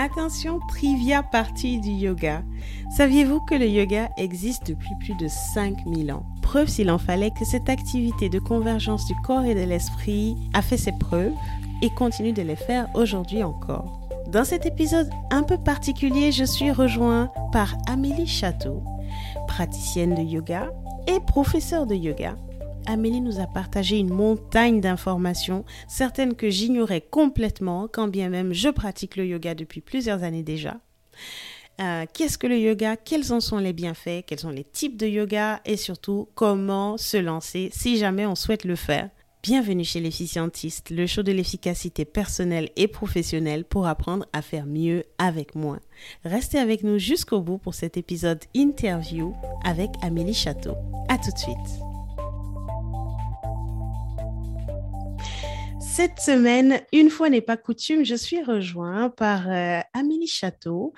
Attention, trivia partie du yoga. Saviez-vous que le yoga existe depuis plus de 5000 ans? Preuve s'il en fallait que cette activité de convergence du corps et de l'esprit a fait ses preuves et continue de les faire aujourd'hui encore. Dans cet épisode un peu particulier, je suis rejoint par Amélie Château, praticienne de yoga et professeure de yoga Amélie nous a partagé une montagne d'informations, certaines que j'ignorais complètement, quand bien même je pratique le yoga depuis plusieurs années déjà. Euh, qu'est-ce que le yoga? Quels en sont les bienfaits? Quels sont les types de yoga? Et surtout, comment se lancer si jamais on souhaite le faire? Bienvenue chez l'efficientiste, le show de l'efficacité personnelle et professionnelle pour apprendre à faire mieux avec moins. Restez avec nous jusqu'au bout pour cet épisode interview avec Amélie Château. À tout de suite. Cette semaine, une fois n'est pas coutume, je suis rejoint par euh, Amélie Château.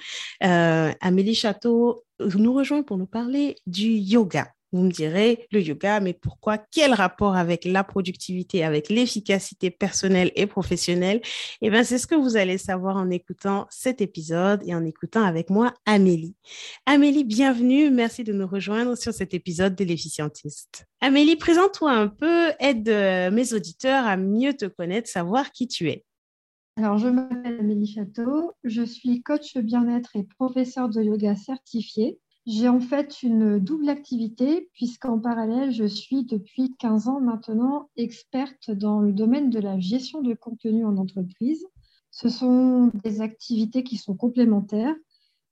Euh, Amélie Château nous rejoint pour nous parler du yoga. Vous me direz, le yoga, mais pourquoi? Quel rapport avec la productivité, avec l'efficacité personnelle et professionnelle? Eh bien, c'est ce que vous allez savoir en écoutant cet épisode et en écoutant avec moi Amélie. Amélie, bienvenue. Merci de nous rejoindre sur cet épisode de l'efficientiste. Amélie, présente-toi un peu, aide euh, mes auditeurs à mieux te connaître, savoir qui tu es. Alors, je m'appelle Amélie Château, je suis coach bien-être et professeur de yoga certifié. J'ai en fait une double activité puisqu'en parallèle, je suis depuis 15 ans maintenant experte dans le domaine de la gestion de contenu en entreprise. Ce sont des activités qui sont complémentaires.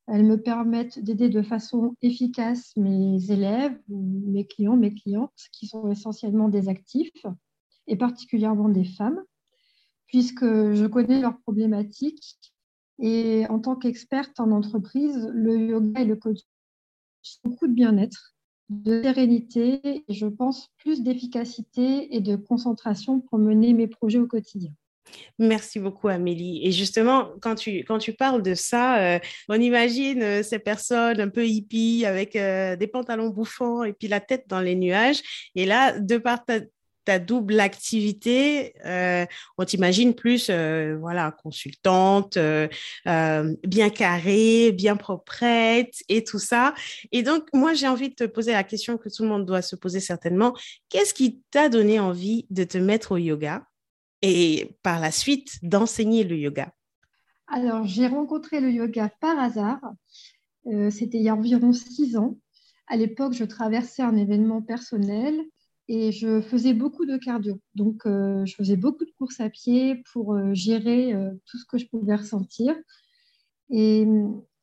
Elles me permettent d'aider de façon efficace mes élèves, mes clients, mes clientes, qui sont essentiellement des actifs et particulièrement des femmes, puisque je connais leurs problématiques. Et en tant qu'experte en entreprise, le yoga et le coaching beaucoup de bien-être, de sérénité et je pense plus d'efficacité et de concentration pour mener mes projets au quotidien. Merci beaucoup, Amélie. Et justement, quand tu, quand tu parles de ça, euh, on imagine euh, ces personnes un peu hippies avec euh, des pantalons bouffants et puis la tête dans les nuages. Et là, de par ta double activité, euh, on t'imagine plus, euh, voilà, consultante, euh, bien carrée, bien proprette et tout ça. Et donc, moi, j'ai envie de te poser la question que tout le monde doit se poser certainement. Qu'est-ce qui t'a donné envie de te mettre au yoga et par la suite d'enseigner le yoga? Alors, j'ai rencontré le yoga par hasard. C'était il y a environ six ans. À l'époque, je traversais un événement personnel et je faisais beaucoup de cardio. Donc, euh, je faisais beaucoup de courses à pied pour euh, gérer euh, tout ce que je pouvais ressentir. Et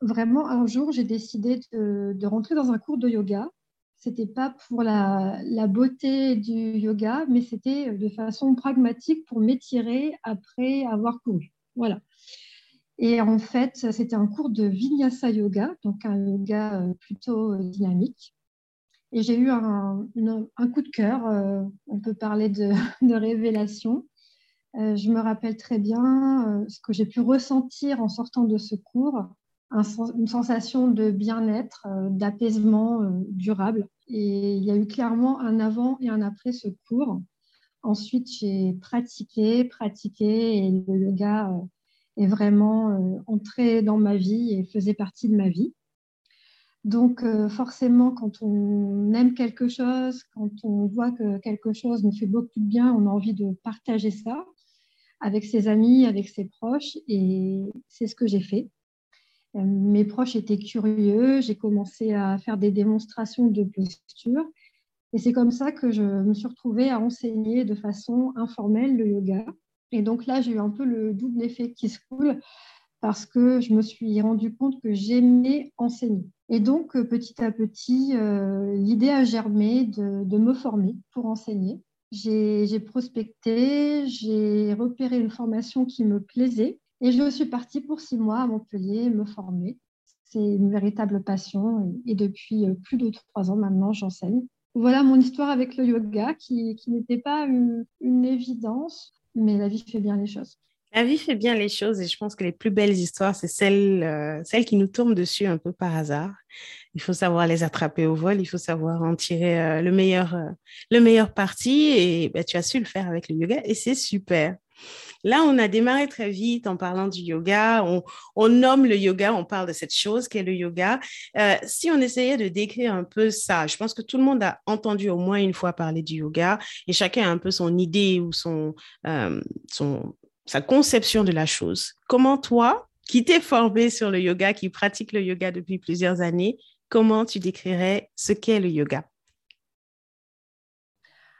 vraiment, un jour, j'ai décidé de, rentrer dans un cours de yoga. C'était pas pour la, la, beauté du yoga, mais c'était de façon pragmatique pour m'étirer après avoir couru. Voilà. Et en fait, c'était un cours de Vinyasa Yoga, donc un yoga plutôt dynamique. Et j'ai eu un, coup de cœur, euh, on peut parler de, révélation. Euh, je me rappelle très bien euh, ce que j'ai pu ressentir en sortant de ce cours, une sensation de bien-être, d'apaisement durable. Et il y a eu clairement un avant et un après ce cours. Ensuite, j'ai pratiqué, pratiqué, et le yoga est vraiment entré dans ma vie et faisait partie de ma vie. Donc, euh, forcément, quand on aime quelque chose, quand on voit que quelque chose nous fait beaucoup de bien, on a envie de partager ça avec ses amis, avec ses proches. Et c'est ce que j'ai fait. Euh, mes proches étaient curieux. J'ai commencé à faire des démonstrations de posture. Et c'est comme ça que je me suis retrouvée à enseigner de façon informelle le yoga. Et donc là, j'ai eu un peu le double effet qui se coule parce que je me suis rendu compte que j'aimais enseigner. Et donc, euh, petit à petit, euh, l'idée a germé de, me former pour enseigner. J'ai prospecté, j'ai repéré une formation qui me plaisait et je suis partie pour six mois à Montpellier me former. C'est une véritable passion et, depuis euh, plus de trois ans maintenant, j'enseigne. Voilà mon histoire avec le yoga qui, n'était pas une évidence, mais la vie fait bien les choses. La vie fait bien les choses et je pense que les plus belles histoires, c'est celles, euh, celles qui nous tombent dessus un peu par hasard. Il faut savoir les attraper au vol, il faut savoir en tirer euh, le, meilleur, euh, le meilleur parti et bah, tu as su le faire avec le yoga et c'est super. Là, on a démarré très vite en parlant du yoga. On, nomme le yoga, on parle de cette chose qu'est le yoga. Si on essayait de décrire un peu ça, je pense que tout le monde a entendu au moins une fois parler du yoga et chacun a un peu son idée ou son, son sa conception de la chose. Comment toi, qui t'es formé sur le yoga, qui pratique le yoga depuis plusieurs années, comment tu décrirais ce qu'est le yoga?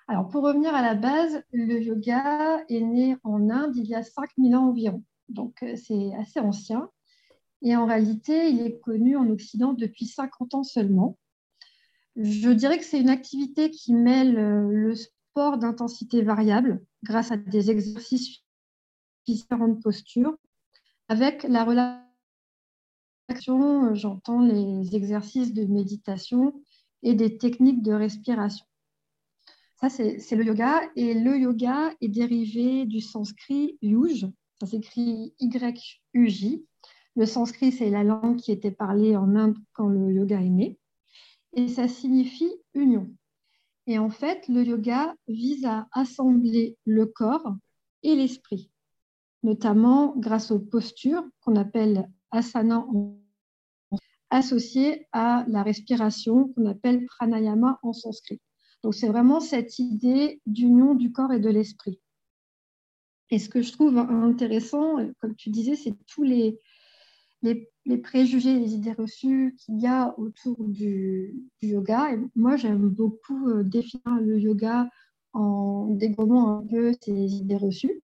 Alors, pour revenir à la base, le yoga est né en Inde il y a 5000 ans environ. Donc, euh, c'est assez ancien. Et en réalité, il est connu en Occident depuis 50 ans seulement. Je dirais que c'est une activité qui mêle euh, le sport d'intensité variable grâce à des exercices différentes postures. Avec la relaxation, j'entends les exercices de méditation et des techniques de respiration. Ça, c'est le yoga. Et le yoga est dérivé du sanskrit yuj. Ça s'écrit Y-U-J. Le sanskrit, c'est la langue qui était parlée en Inde quand le yoga est né. Et ça signifie union. Et en fait, le yoga vise à assembler le corps et l'esprit notamment grâce aux postures qu'on appelle asana associées à la respiration qu'on appelle pranayama en sanskrit. Donc c'est vraiment cette idée d'union du corps et de l'esprit. Et ce que je trouve intéressant, comme tu disais, c'est tous les, les, préjugés, les idées reçues qu'il y a autour du, yoga. Et moi, j'aime beaucoup euh, définir le yoga en dégommant un peu ces idées reçues.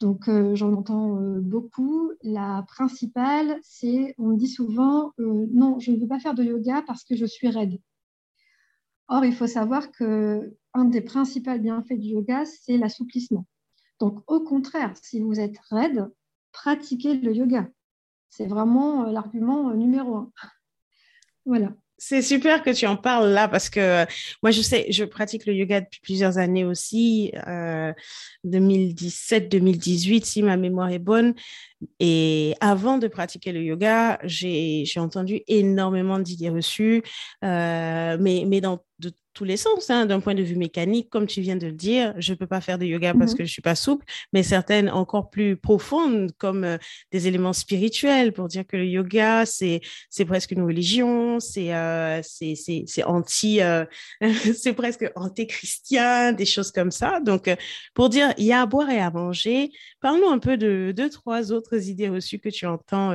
Donc, euh, j'en entends euh, beaucoup. La principale, c'est, on me dit souvent, euh, non, je ne veux pas faire de yoga parce que je suis raide. Or, il faut savoir que un des principaux bienfaits du yoga, c'est l'assouplissement. Donc, au contraire, si vous êtes raide, pratiquez le yoga. C'est vraiment l'argument numéro un. Voilà. C'est super que tu en parles là parce que euh, moi, je sais, je pratique le yoga depuis plusieurs années aussi, 2017-2018, euh, si ma mémoire est bonne. Et avant de pratiquer le yoga, j'ai entendu énormément d'idées reçues, euh, mais, mais dans de tous les sens, hein, d'un point de vue mécanique, comme tu viens de le dire, je ne peux pas faire de yoga parce mhm. que je ne suis pas souple, mais certaines encore plus profondes, comme euh, des éléments spirituels, pour dire que le yoga, c'est presque une religion, c'est euh, c'est anti, euh, c'est presque anti-chrétien, des choses comme ça. Donc, euh, pour dire, il y a à boire et à manger, parlons un peu de deux, trois autres idées reçues que tu entends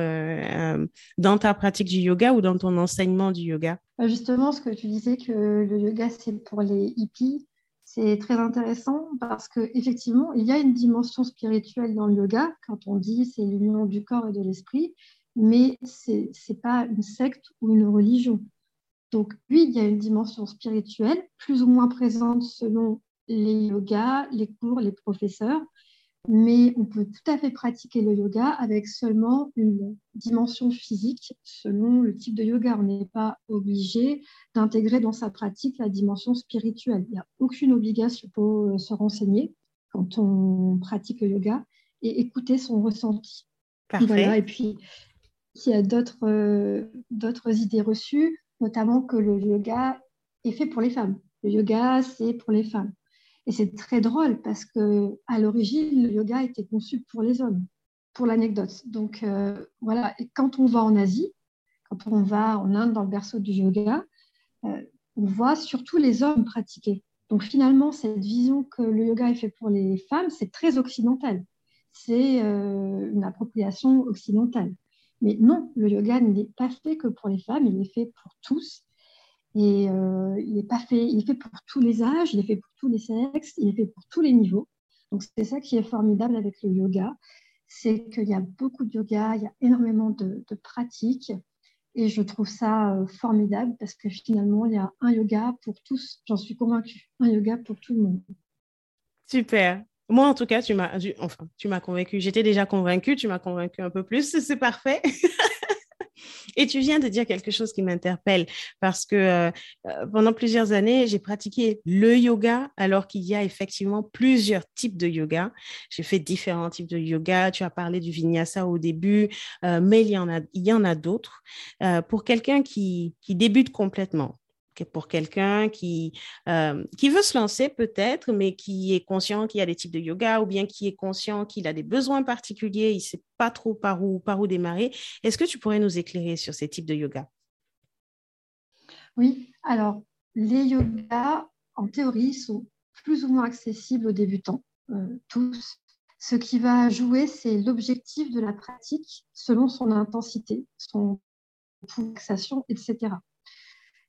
dans ta pratique du yoga ou dans ton enseignement du yoga. Bah, justement, ce que tu disais que le yoga, c'est pour les hippies, c'est très intéressant parce qu'effectivement, il y a une dimension spirituelle dans le yoga. Quand on dit c'est l'union du corps et de l'esprit, mais ce n'est pas une secte ou une religion. Donc oui, il y a une dimension spirituelle, plus ou moins présente selon les yogas, les cours, les professeurs, mais on peut tout à fait pratiquer le yoga avec seulement une dimension physique selon le type de yoga. On n'est pas obligé d'intégrer dans sa pratique la dimension spirituelle. Il n'y a aucune obligation pour euh, se renseigner quand on pratique le yoga et écouter son ressenti. Parfait. Et puis, il y a euh, d'autres idées reçues, notamment que le yoga est fait pour les femmes. Le yoga, c'est pour les femmes. Et c'est très drôle parce que à l'origine, le yoga était conçu pour les hommes, pour l'anecdote. Donc euh, voilà, quand on va en Asie, quand on va en Inde dans le berceau du yoga, euh, on voit surtout les hommes pratiquer. Donc finalement, cette vision que le yoga est fait pour les femmes, c'est très occidental. C'est euh, une appropriation occidentale. Mais non, le yoga n'est pas fait que pour les femmes, il est fait pour tous. Et euh, il est pas fait, il est fait pour tous les âges, il est fait pour tous les sexes, il est fait pour tous les niveaux. Donc c'est ça qui est formidable avec le yoga, c'est qu'il y a beaucoup de yoga, il y a énormément de, pratiques. Et je trouve ça euh, formidable parce que finalement, il y a un yoga pour tous. J'en suis convaincue. Un yoga pour tout le monde. Super. Moi, en tout cas, tu m'as, enfin, tu m'as convaincue. J'étais déjà convaincue. Tu m'as convaincue un peu plus. C'est parfait. Et tu viens de dire quelque chose qui m'interpelle parce que euh, euh, pendant plusieurs années, j'ai pratiqué le yoga alors qu'il y a effectivement plusieurs types de yoga. J'ai fait différents types de yoga. Tu as parlé du vinyasa au début, euh, mais il y en a, d'autres. pour quelqu'un qui débute complètement, pour quelqu'un qui, euh, qui veut se lancer peut-être, mais qui est conscient qu'il y a des types de yoga ou bien qui est conscient qu'il a des besoins particuliers, il ne sait pas trop par où, par où démarrer. Est-ce que tu pourrais nous éclairer sur ces types de yoga? Oui, alors les yogas, en théorie, sont plus ou moins accessibles aux débutants, euh, tous. Ce qui va jouer, c'est l'objectif de la pratique selon son intensité, son relaxation, etc.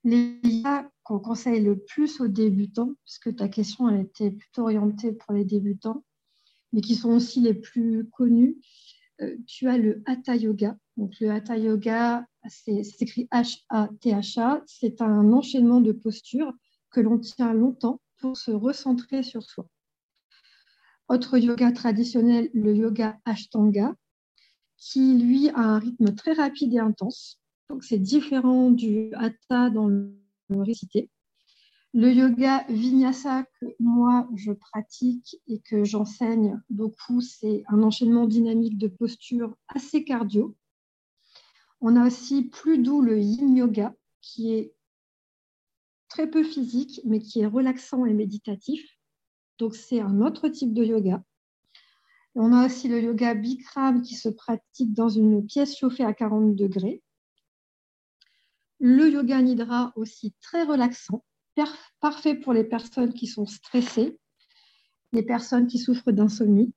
Les yogas qu'on conseille le plus aux débutants, puisque ta question elle était plutôt orientée pour les débutants, mais qui sont aussi les plus connus, euh, tu as le Hatha Yoga. Donc le Hatha Yoga, c'est écrit H-A-T-H-A, c'est un enchaînement de postures que l'on tient longtemps pour se recentrer sur soi. Autre yoga traditionnel, le yoga Ashtanga, qui lui a un rythme très rapide et intense. Donc c'est différent du hatha dans le récité. Le yoga vinyasa que moi je pratique et que j'enseigne beaucoup, c'est un enchaînement dynamique de postures assez cardio. On a aussi plus doux le yin yoga qui est très peu physique mais qui est relaxant et méditatif. Donc c'est un autre type de yoga. on a aussi le yoga Bikram qui se pratique dans une pièce chauffée à 40 degrés. Le yoga Nidra aussi très relaxant, parfait pour les personnes qui sont stressées, les personnes qui souffrent d'insomnie.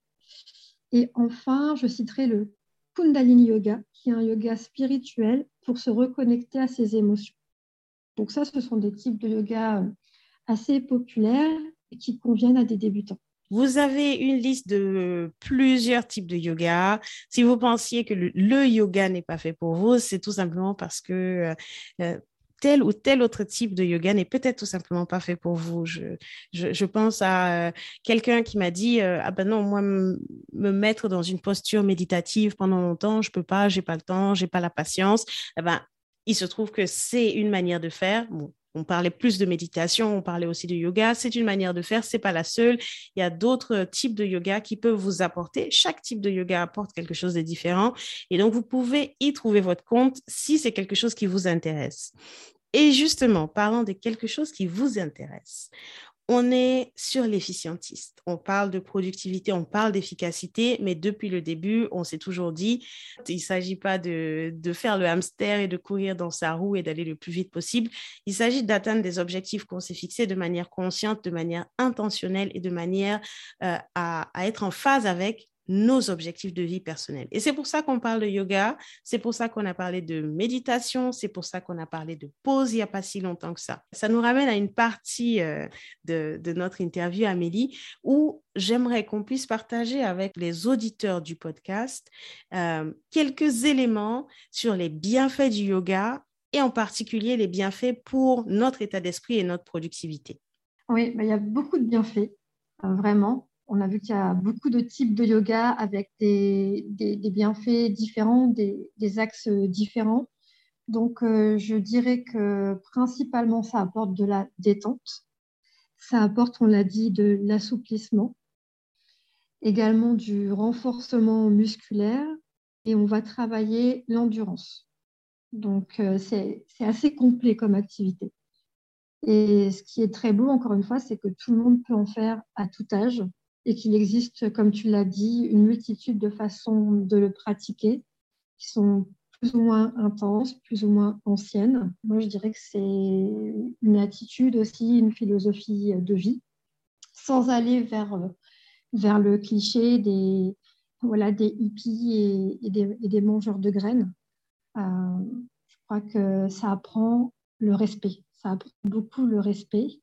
Et enfin, je citerai le Kundalini Yoga, qui est un yoga spirituel pour se reconnecter à ses émotions. Donc ça, ce sont des types de yoga euh, assez populaires et qui conviennent à des débutants. Vous avez une liste de plusieurs types de yoga. Si vous pensiez que le, yoga n'est pas fait pour vous, c'est tout simplement parce que euh, euh, tel ou tel autre type de yoga n'est peut-être tout simplement pas fait pour vous. Je, pense à euh, quelqu'un qui m'a dit Ah ben non, moi, me mettre dans une posture méditative pendant longtemps, je peux pas, j'ai pas le temps, j'ai pas la patience. Eh ben, il se trouve que c'est une manière de faire. On parlait plus de méditation, on parlait aussi de yoga. C'est une manière de faire, c'est pas la seule. Il y a d'autres types de yoga qui peuvent vous apporter. Chaque type de yoga apporte quelque chose de différent. Et donc, vous pouvez y trouver votre compte si c'est quelque chose qui vous intéresse. Et justement, parlant de quelque chose qui vous intéresse, on est sur l'efficientiste. On parle de productivité, on parle d'efficacité, mais depuis le début, on s'est toujours dit, il ne s'agit pas de, faire le hamster et de courir dans sa roue et d'aller le plus vite possible. Il s'agit d'atteindre des objectifs qu'on s'est fixés de manière consciente, de manière intentionnelle et de manière euh, à être en phase avec nos objectifs de vie personnelle. Et c'est pour ça qu'on parle de yoga, c'est pour ça qu'on a parlé de méditation, c'est pour ça qu'on a parlé de pause il n'y a pas si longtemps que ça. Ça nous ramène à une partie euh, de, notre interview, Amélie, où j'aimerais qu'on puisse partager avec les auditeurs du podcast euh, quelques éléments sur les bienfaits du yoga et en particulier les bienfaits pour notre état d'esprit et notre productivité. Oui, bah, il y a beaucoup de bienfaits, euh, vraiment on a vu qu'il y a beaucoup de types de yoga avec des, bienfaits différents, des, axes différents. Donc, euh, je dirais que principalement, ça apporte de la détente. Ça apporte, on l'a dit, de l'assouplissement, également du renforcement musculaire et on va travailler l'endurance. Donc, euh, c'est assez complet comme activité. Et ce qui est très beau, encore une fois, c'est que tout le monde peut en faire à tout âge et qu'il existe, comme tu l'as dit, une multitude de façons de le pratiquer qui sont plus ou moins intenses, plus ou moins anciennes. Moi, je dirais que c'est une attitude aussi, une philosophie de vie, sans aller vers, vers le cliché des, voilà, des hippies et, des, mangeurs de graines. Euh, je crois que ça apprend le respect. Ça apprend beaucoup le respect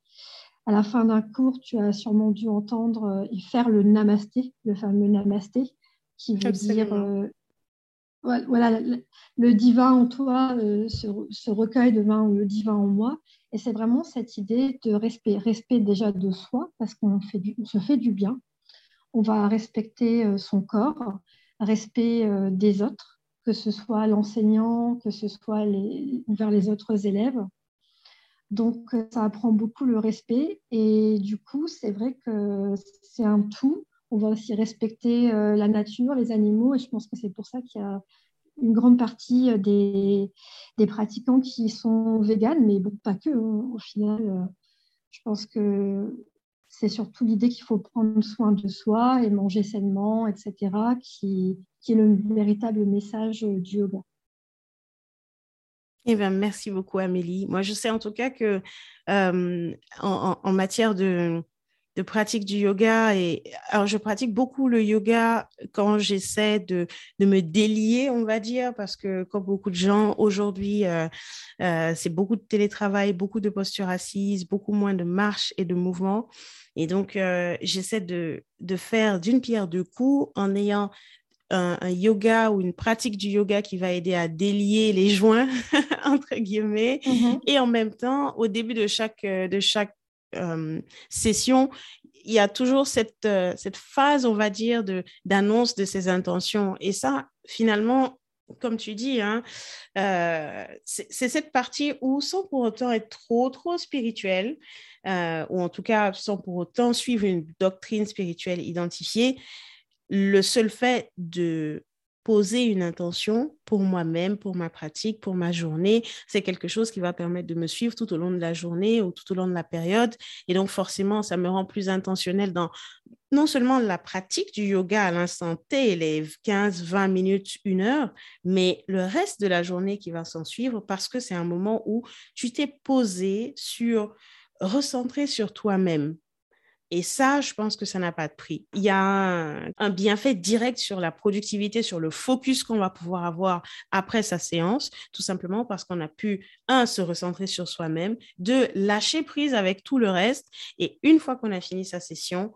à la fin d'un cours, tu as sûrement dû entendre euh, et faire le namasté, le fameux namasté, qui veut dire euh, voilà, le, divin en toi euh, se, recueille devant le divin en moi. Et c'est vraiment cette idée de respect, respect déjà de soi, parce qu'on se fait du bien. On va respecter son corps, respect des autres, que ce soit l'enseignant, que ce soit les, vers les autres élèves. Donc, euh, ça apprend beaucoup le respect. Et du coup, c'est vrai que c'est un tout. On va aussi respecter euh, la nature, les animaux. Et je pense que c'est pour ça qu'il y a une grande partie des, des, pratiquants qui sont véganes, mais pas que. Hein. Au final, je pense que c'est surtout l'idée qu'il faut prendre soin de soi et manger sainement, etc., qui, qui est le véritable message du yoga. Eh bien, merci beaucoup, Amélie. Moi, je sais en tout cas que euh, en, matière de, pratique du yoga, et alors je pratique beaucoup le yoga quand j'essaie de, me délier, on va dire, parce que comme beaucoup de gens aujourd'hui, euh, euh, c'est beaucoup de télétravail, beaucoup de postures assises, beaucoup moins de marche et de mouvement. Et donc, j'essaie de faire d'une pierre deux coups en ayant un, yoga ou une pratique du yoga qui va aider à délier les joints, entre guillemets. Mm-hmm. Et en même temps, au début de chaque, euh, de chaque euh, session, il y a toujours cette, euh, cette phase, on va dire, d'annonce de, ses intentions. Et ça, finalement, comme tu dis, hein, c'est cette partie où, sans pour autant être trop, trop spirituel, ou en tout cas sans pour autant suivre une doctrine spirituelle identifiée, le seul fait de poser une intention pour moi-même, pour ma pratique, pour ma journée, c'est quelque chose qui va permettre de me suivre tout au long de la journée ou tout au long de la période. Et donc, forcément, ça me rend plus intentionnel dans non seulement la pratique du yoga à l'instant T, les 15, 20 minutes, une heure, mais le reste de la journée qui va s'en suivre parce que c'est un moment où tu t'es posé sur, recentré sur toi-même, et ça, je pense que ça n'a pas de prix. Il y a un, bienfait direct sur la productivité, sur le focus qu'on va pouvoir avoir après sa séance, tout simplement parce qu'on a pu, un, se recentrer sur soi-même, deux, lâcher prise avec tout le reste. Et une fois qu'on a fini sa session,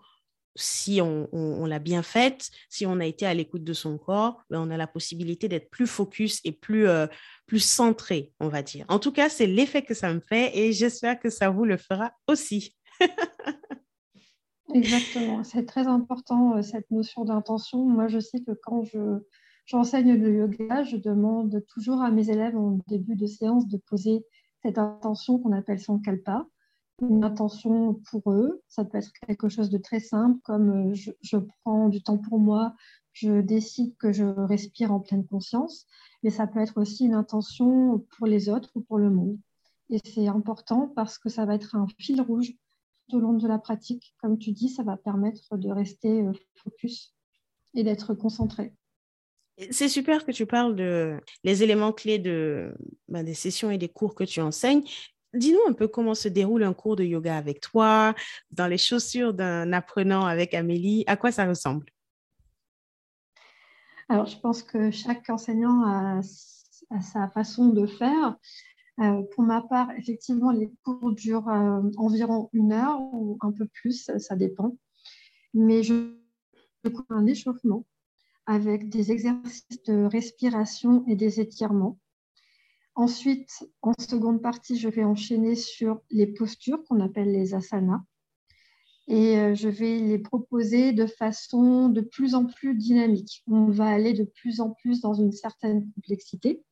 si on, l'a bien faite, si on a été à l'écoute de son corps, ben, on a la possibilité d'être plus focus et plus, euh, plus centré, on va dire. En tout cas, c'est l'effet que ça me fait et j'espère que ça vous le fera aussi. Exactement, c'est très important euh, cette notion d'intention. Moi, je sais que quand je, j'enseigne le yoga, je demande toujours à mes élèves en début de séance de poser cette intention qu'on appelle sankalpa, une intention pour eux. Ça peut être quelque chose de très simple, comme euh, je prends du temps pour moi, je décide que je respire en pleine conscience, mais ça peut être aussi une intention pour les autres ou pour le monde. Et c'est important parce que ça va être un fil rouge au long de la pratique. Comme tu dis, ça va permettre de rester euh, focus et d'être concentré. C'est super que tu parles de les éléments clés de, ben, des sessions et des cours que tu enseignes. Dis-nous un peu comment se déroule un cours de yoga avec toi, dans les chaussures d'un apprenant avec Amélie. À quoi ça ressemble? Alors, je pense que chaque enseignant a, a sa façon de faire. Euh, pour ma part, effectivement, les cours durent euh, environ une heure ou un peu plus, ça dépend. Mais je cours un échauffement avec des exercices de respiration et des étirements. Ensuite, en seconde partie, je vais enchaîner sur les postures qu'on appelle les asanas. Et euh, je vais les proposer de façon de plus en plus dynamique. On va aller de plus en plus dans une certaine complexité.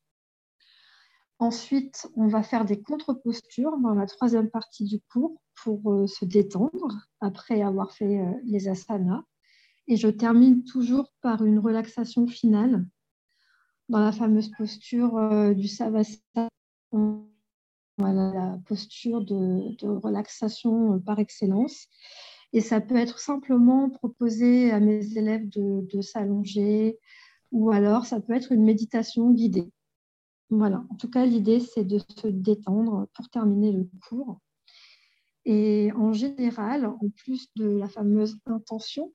Ensuite, on va faire des contre-postures dans la troisième partie du cours pour euh, se détendre après avoir fait euh, les asanas. Et je termine toujours par une relaxation finale dans la fameuse posture euh, du savasana, la posture de, relaxation par excellence. Et ça peut être simplement proposé à mes élèves de s'allonger ou alors ça peut être une méditation guidée. Voilà, en tout cas, l'idée, c'est de se détendre pour terminer le cours. Et en général, en plus de la fameuse intention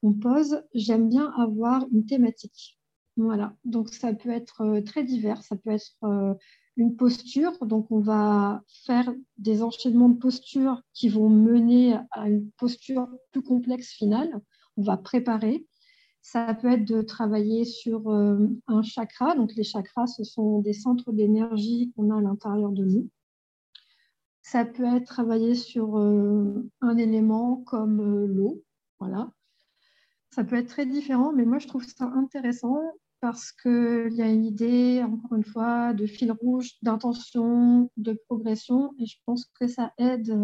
qu'on pose, j'aime bien avoir une thématique. Voilà, donc ça peut être euh, très divers, ça peut être euh, une posture, donc on va faire des enchaînements de postures qui vont mener à une posture plus complexe finale. On va préparer. Ça peut être de travailler sur euh, un chakra. Donc, les chakras, ce sont des centres d'énergie qu'on a à l'intérieur de nous. Ça peut être travailler sur euh, un élément comme euh, l'eau. Voilà. Ça peut être très différent, mais moi, je trouve ça intéressant parce qu'il y a une idée, encore une fois, de fil rouge, d'intention, de progression. Et je pense que ça aide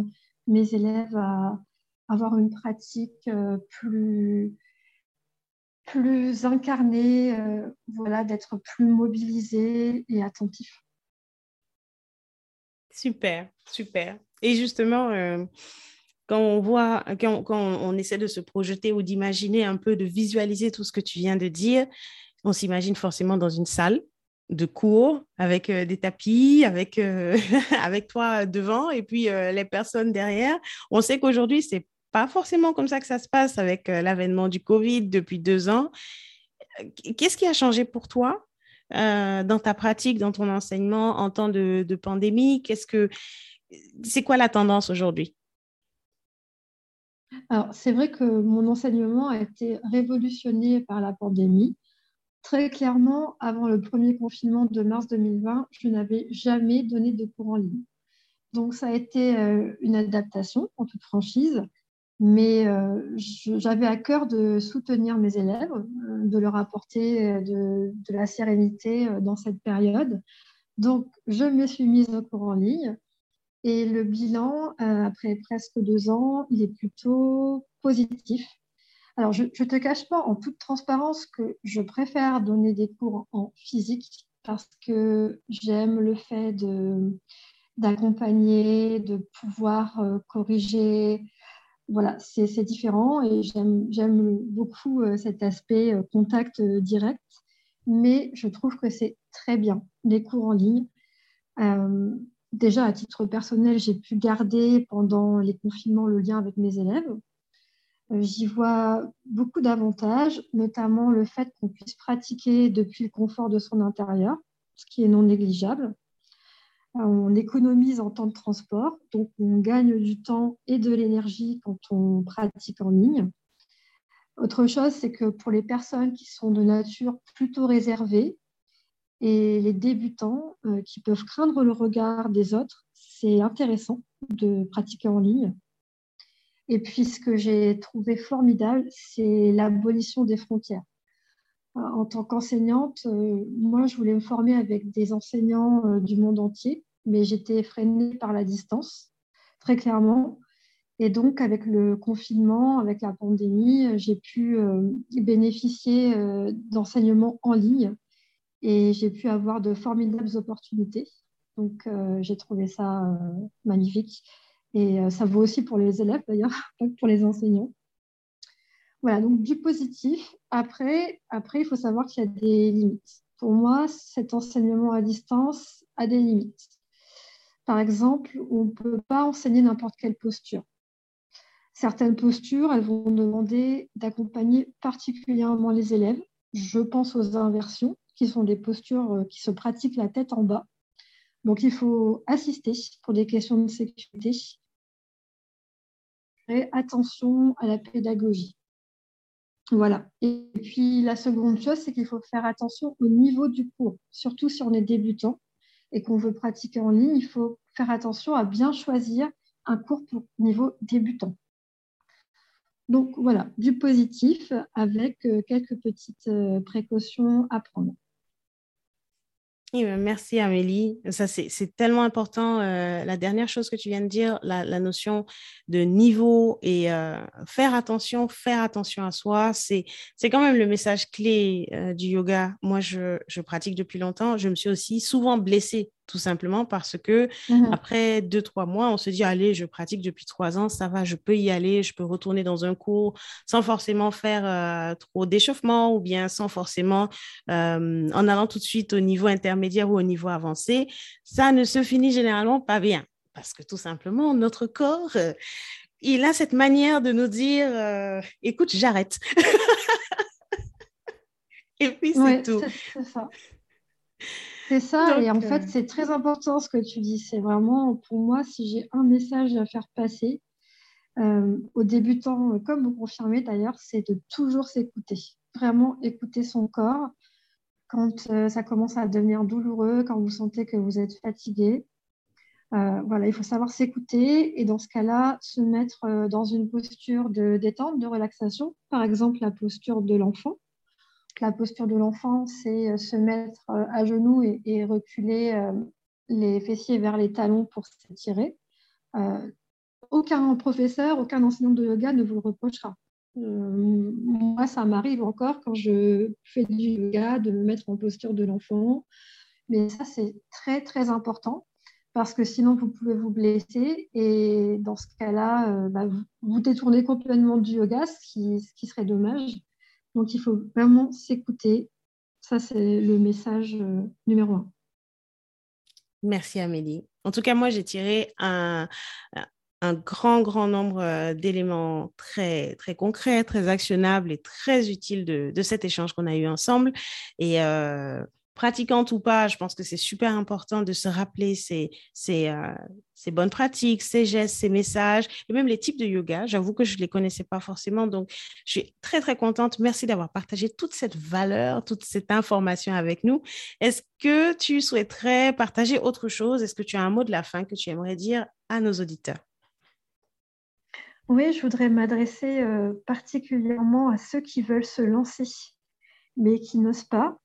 mes élèves à avoir une pratique plus plus incarné, voilà, d'être plus mobilisé et attentif. Super, super. Et justement, quand on voit, quand, on essaie de se projeter ou d'imaginer un peu, de visualiser tout ce que tu viens de dire, on s'imagine forcément dans une salle de cours avec euh, des tapis, avec, euh, avec toi devant et puis euh, les personnes derrière. On sait qu'aujourd'hui, c'est pas forcément comme ça que ça se passe avec l'avènement du Covid depuis deux ans. Qu'est-ce qui a changé pour toi dans ta pratique, dans ton enseignement en temps de, de pandémie? Qu'est-ce que c'est quoi la tendance aujourd'hui? Alors, c'est vrai que mon enseignement a été révolutionné par la pandémie. Très clairement, avant le premier confinement de mars 2020, je n'avais jamais donné de cours en ligne. Donc, ça a été euh, une adaptation en toute franchise, mais euh, j'avais à cœur de soutenir mes élèves, euh, de leur apporter de, de, la sérénité dans cette période. Donc, je me suis mise au cours en ligne. Et le bilan, après presque deux ans, il est plutôt positif. Alors, je ne te cache pas en toute transparence que je préfère donner des cours en physique parce que j'aime le fait d'accompagner, de pouvoir euh, corriger. Voilà, c'est différent et j'aime beaucoup euh, cet aspect euh, contact direct, mais je trouve que c'est très bien, les cours en ligne. déjà, à titre personnel, j'ai pu garder pendant les confinements le lien avec mes élèves euh, j'y vois beaucoup d'avantages, notamment le fait qu'on puisse pratiquer depuis le confort de son intérieur, ce qui est non négligeable. On économise en temps de transport, donc on gagne du temps et de l'énergie quand on pratique en ligne. Autre chose, c'est que pour les personnes qui sont de nature plutôt réservées et les débutants euh, qui peuvent craindre le regard des autres, c'est intéressant de pratiquer en ligne et puis, ce que j'ai trouvé formidable, c'est l'abolition des frontières. Euh, en tant qu'enseignante, euh, moi, je voulais me former avec des enseignants euh, du monde entier, mais j'étais freinée par la distance, très clairement. Et donc, avec le confinement, avec la pandémie, j'ai pu bénéficier d'enseignements en ligne et j'ai pu avoir de formidables opportunités. Donc, j'ai trouvé ça magnifique. Et ça vaut aussi pour les élèves d'ailleurs, pas pour les enseignants. Voilà, donc du positif. Après, après il faut savoir qu'il y a des limites. Pour moi, cet enseignement à distance a des limites. Par exemple, on ne peut pas enseigner n'importe quelle posture. Certaines postures, elles vont demander d'accompagner particulièrement les élèves. Je pense aux inversions, qui sont des postures euh, qui se pratiquent la tête en bas. Donc, il faut assister pour des questions de sécurité attention à la pédagogie. Voilà. Et puis la seconde chose, c'est qu'il faut faire attention au niveau du cours, surtout si on est débutant et qu'on veut pratiquer en ligne, il faut faire attention à bien choisir un cours pour niveau débutant. Donc voilà, du positif avec euh, quelques petites euh, précautions à prendre. Merci Amélie. Ça, c'est tellement important. Euh, la dernière chose que tu viens de dire, la, notion de niveau et euh, faire attention, faire attention à soi, c'est quand même le message clé euh, du yoga. Moi, je, je, pratique depuis longtemps. Je me suis aussi souvent blessée tout simplement parce que mmh après deux, trois mois, on se dit, allez, je pratique depuis trois ans, ça va, je peux y aller, je peux retourner dans un cours sans forcément faire euh, trop d'échauffement ou bien sans forcément euh, en allant tout de suite au niveau intermédiaire ou au niveau avancé. Ça ne se finit généralement pas bien parce que tout simplement, notre corps, euh, il a cette manière de nous dire, écoute, j'arrête. Et puis c'est tout. C'est ça. C'est ça, et en fait, euh, c'est très important ce que tu dis. C'est vraiment, pour moi, si j'ai un message à faire passer euh, aux débutants, comme vous confirmez d'ailleurs, c'est de toujours s'écouter. Vraiment écouter son corps quand euh, ça commence à devenir douloureux, quand vous sentez que vous êtes fatigué. voilà, il faut savoir s'écouter et dans ce cas-là, se mettre dans une posture de détente, de relaxation, par exemple la posture de l'enfant la posture de l'enfant, c'est euh, se mettre euh, à genoux et, reculer euh, les fessiers vers les talons pour s'étirer. aucun professeur, aucun enseignant de yoga ne vous le reprochera. moi, ça m'arrive encore quand je fais du yoga de me mettre en posture de l'enfant. Mais ça, c'est très, très important parce que sinon, vous pouvez vous blesser. Et dans ce cas-là, bah, vous, détournez complètement du yoga, ce qui, ce qui serait dommage. Donc, il faut vraiment s'écouter. Ça, c'est le message numéro un. Merci Amélie. En tout cas, moi, j'ai tiré un, un grand, grand nombre euh, d'éléments très, très concrets, très actionnables et très utiles de, de cet échange qu'on a eu ensemble. Et euh, pratiquante ou pas, je pense que c'est super important de se rappeler euh, ces, bonnes pratiques, ces gestes, ces messages, et même les types de yoga. J'avoue que je ne les connaissais pas forcément, donc je suis très, très contente. Merci d'avoir partagé toute cette valeur, toute cette information avec nous. Est-ce que tu souhaiterais partager autre chose? Est-ce que tu as un mot de la fin que tu aimerais dire à nos auditeurs? Oui, je voudrais m'adresser euh, particulièrement à ceux qui veulent se lancer, mais qui n'osent pas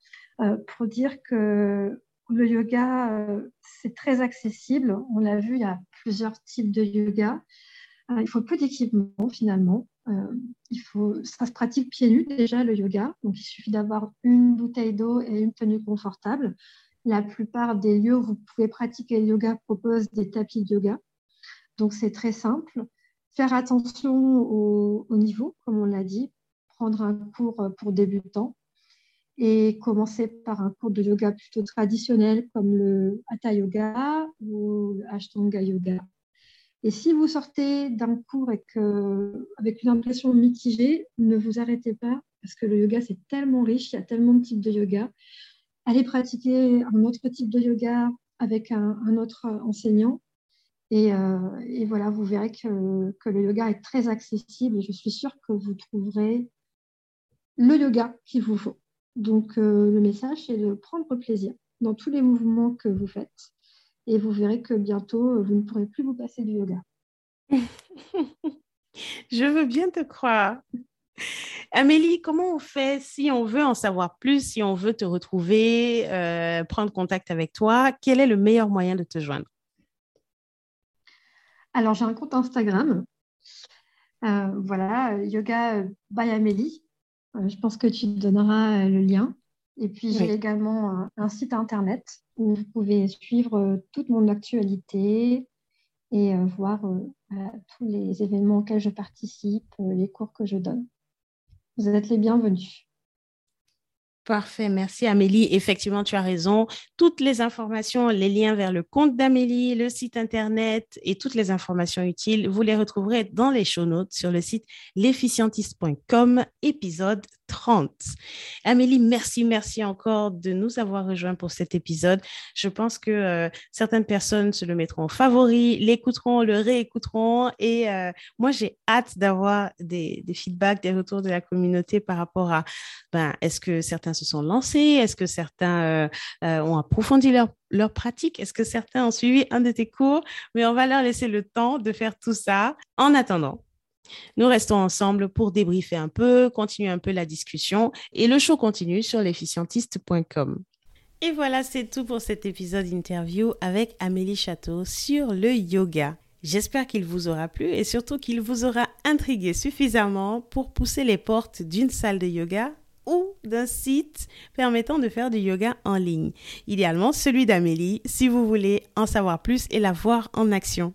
pour dire que le yoga, euh, c'est très accessible. On l'a vu, il y a plusieurs types de yoga. Euh, il faut peu d'équipement finalement. il faut, ça se pratique pieds nus déjà le yoga. Donc il suffit d'avoir une bouteille d'eau et une tenue confortable. La plupart des lieux où vous pouvez pratiquer le yoga proposent des tapis de yoga. Donc c'est très simple. Faire attention au, au niveau, comme on l'a dit. Prendre un cours pour débutants et commencer par un cours de yoga plutôt traditionnel comme le Hatha Yoga ou le Ashtanga Yoga. Et si vous sortez d'un cours avec, une impression mitigée, ne vous arrêtez pas parce que le yoga, c'est tellement riche, il y a tellement de types de yoga. Allez pratiquer un autre type de yoga avec un, autre enseignant. Et, euh, et, voilà, vous verrez que, que, le yoga est très accessible et je suis sûre que vous trouverez le yoga qu'il vous faut. Donc, euh, le message, c'est de prendre plaisir dans tous les mouvements que vous faites. Et vous verrez que bientôt, euh, vous ne pourrez plus vous passer du yoga. Je veux bien te croire. Amélie, comment on fait si on veut en savoir plus, si on veut te retrouver, euh, prendre contact avec toi? Quel est le meilleur moyen de te joindre? Alors, j'ai un compte Instagram. voilà, Yoga by Amélie. Euh, je pense que tu donneras euh, le lien. Et puis, j'ai également un, site internet où vous pouvez suivre euh, toute mon actualité et voir tous les événements auxquels je participe, les cours que je donne. Vous êtes les bienvenus. Parfait, merci Amélie. Effectivement, tu as raison. Toutes les informations, les liens vers le compte d'Amélie, le site internet et toutes les informations utiles, vous les retrouverez dans les show notes sur le site l'efficientiste.com, épisode 30. Amélie, merci, merci encore de nous avoir rejoints pour cet épisode. Je pense que euh, certaines personnes se le mettront en favori, l'écouteront, le réécouteront et euh, moi, j'ai hâte d'avoir des, feedbacks, des retours de la communauté par rapport à, ben, est-ce que certains se sont lancés? Est-ce que certains euh, ont approfondi leur, leur pratique? Est-ce que certains ont suivi un de tes cours? Mais on va leur laisser le temps de faire tout ça. En attendant, nous restons ensemble pour débriefer un peu, continuer un peu la discussion et le show continue sur l'efficientiste.com. Et voilà, c'est tout pour cet épisode interview avec Amélie Château sur le yoga. J'espère qu'il vous aura plu et surtout qu'il vous aura intrigué suffisamment pour pousser les portes d'une salle de yoga ou d'un site permettant de faire du yoga en ligne. Idéalement celui d'Amélie si vous voulez en savoir plus et la voir en action.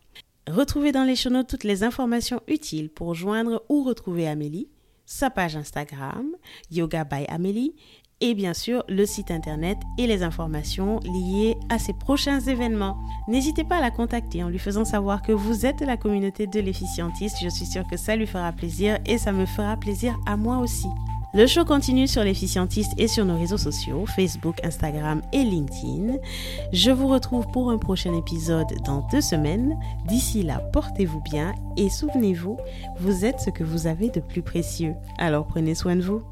Retrouvez dans les show toutes les informations utiles pour joindre ou retrouver Amélie, sa page Instagram, Yoga by Amélie, et bien sûr le site internet et les informations liées à ses prochains événements. N'hésitez pas à la contacter en lui faisant savoir que vous êtes la communauté de l'efficientiste. Je suis sûre que ça lui fera plaisir et ça me fera plaisir à moi aussi. Le show continue sur l'efficientiste et sur nos réseaux sociaux, Facebook, Instagram et LinkedIn. Je vous retrouve pour un prochain épisode dans deux semaines. D'ici là, portez-vous bien et souvenez-vous, vous êtes ce que vous avez de plus précieux. Alors prenez soin de vous.